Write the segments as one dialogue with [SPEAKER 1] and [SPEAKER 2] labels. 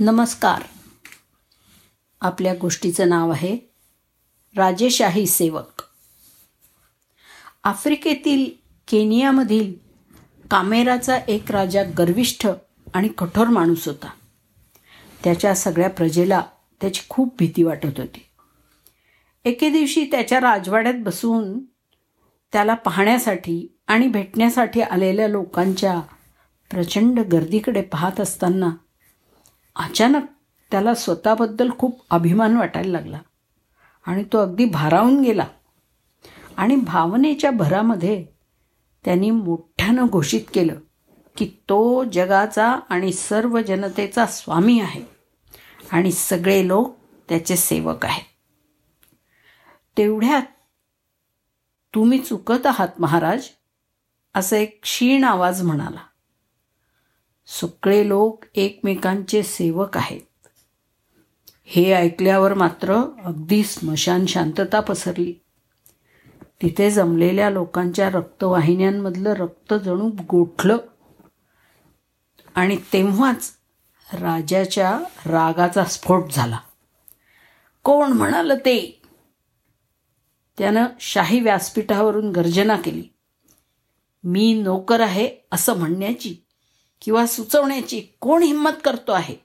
[SPEAKER 1] नमस्कार. आपल्या गोष्टीचं नाव आहे राजेशाही सेवक. आफ्रिकेतील केनियामधील कामेराचा एक राजा गर्विष्ठ आणि कठोर माणूस होता. त्याच्या सगळ्या प्रजेला त्याची खूप भीती वाटत होती. एके दिवशी त्याच्या राजवाड्यात बसून त्याला पाहण्यासाठी आणि भेटण्यासाठी आलेल्या लोकांच्या प्रचंड गर्दीकडे पाहत असताना अचानक त्याला स्वतःबद्दल खूप अभिमान वाटायला लागला. आणि तो अगदी भारावून गेला. आणि भावनेच्या भरामध्ये त्यांनी मोठ्यानं घोषित केलं की तो जगाचा आणि सर्व जनतेचा स्वामी आहे. आणि सगळे लोक त्याचे सेवक आहेत. तेवढ्यात तुम्ही चुकत आहात महाराज असं एक क्षीण आवाज म्हणाला. सगळे लोक एकमेकांचे सेवक आहेत. हे ऐकल्यावर मात्र अगदी स्मशान शांतता पसरली. तिथे जमलेल्या लोकांच्या रक्तवाहिन्यांमधलं रक्त जणू गोठलं. आणि तेव्हाच राजाच्या रागाचा स्फोट झाला. कोण म्हणाल ते? त्यानं शाही व्यासपीठावरून गर्जना केली. मी नोकर आहे असं म्हणण्याची किंवा सुचवण्याची कोण हिंमत करतो आहे?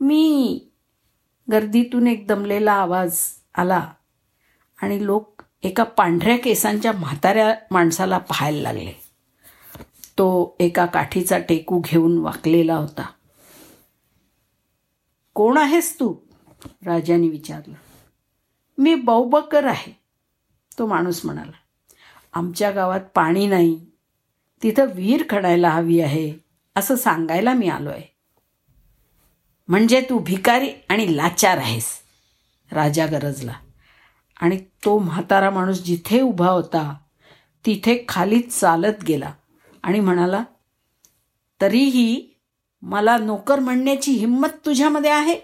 [SPEAKER 1] मी गर्दीतून एक दमलेला आवाज आला आणि लोक एका पांढऱ्या केसांच्या म्हाताऱ्या माणसाला पाहायला लागले. तो एका काठीचा टेकू घेऊन वाकलेला होता. कोण आहेस तू? राजाने विचारलं. मी बौबकर आहे तो माणूस म्हणाला. आमच्या गावात पाणी नाही तिथं विहीर खणायला हवी आहे असं सांगायला मी आलो आहे म्हणजे तू भिकारी आणि लाचार आहेस राजा गरजला. आणि तो म्हातारा माणूस जिथे उभा होता तिथे खाली चालत गेला आणि म्हणाला तरीही मला नोकर म्हणण्याची हिंमत तुझ्यामध्ये आहे?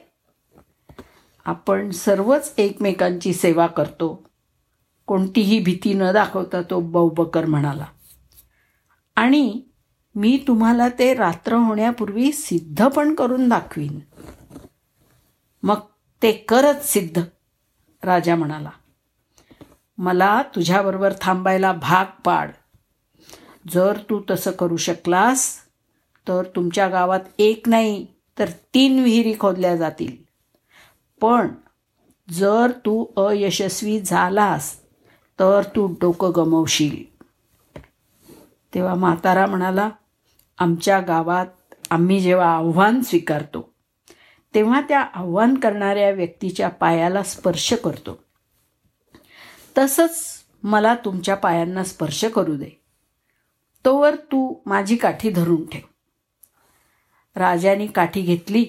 [SPEAKER 1] आपण सर्वच एकमेकांची सेवा करतो. कोणतीही भीती न दाखवता तो बौबकर म्हणाला आणि मी तुम्हाला ते रात्र होण्यापूर्वी सिद्ध पण करून दाखवीन. मग ते करच सिद्ध राजा म्हणाला. मला तुझ्याबरोबर थांबायला भाग पाड. जर तू तसं करू शकलास तर तुमच्या गावात एक नाही तर तीन विहिरी खोदल्या जातील. पण जर तू अयशस्वी झालास तर तू डोकं गमवशील. तेव्हा म्हातारा म्हणाला आमच्या गावात आम्ही जेव्हा आव्हान स्वीकारतो तेव्हा त्या आव्हान करणाऱ्या व्यक्तीच्या पायाला स्पर्श करतो. तसंच मला तुमच्या पायांना स्पर्श करू दे. तोवर तू माझी काठी धरून ठेव. राजाने काठी घेतली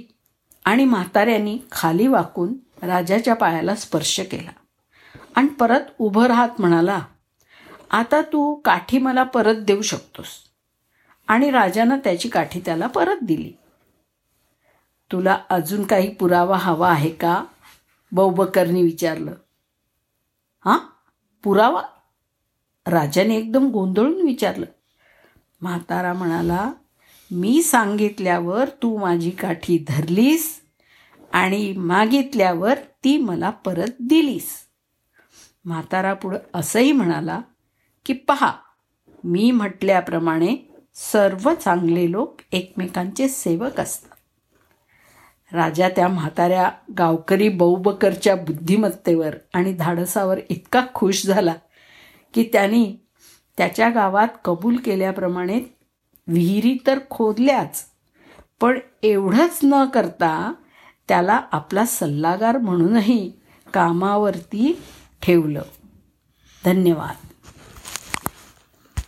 [SPEAKER 1] आणि म्हाताऱ्यांनी खाली वाकून राजाच्या पायाला स्पर्श केला. आणि परत उभं राहत म्हणाला आता तू काठी मला परत देऊ शकतोस. आणि राजानं त्याची काठी त्याला परत दिली. तुला अजून काही पुरावा हवा आहे का? बौबकरनी विचारलं. हां? पुरावा? राजाने एकदम गोंधळून विचारलं. म्हातारा म्हणाला मी सांगितल्यावर तू माझी काठी धरलीस आणि मागितल्यावर ती मला परत दिलीस. म्हातारा पुढं असंही म्हणाला की पहा मी म्हटल्याप्रमाणे सर्व चांगले लोक एकमेकांचे सेवक असतात. राजा त्या म्हाताऱ्या गावकरी बौबकरच्या बुद्धिमत्तेवर आणि धाडसावर इतका खुश झाला की त्यांनी त्याच्या गावात कबूल केल्याप्रमाणे विहिरी तर खोदल्याच पण एवढंच न करता त्याला आपला सल्लागार म्हणूनही कामावरती ठेवलं. धन्यवाद.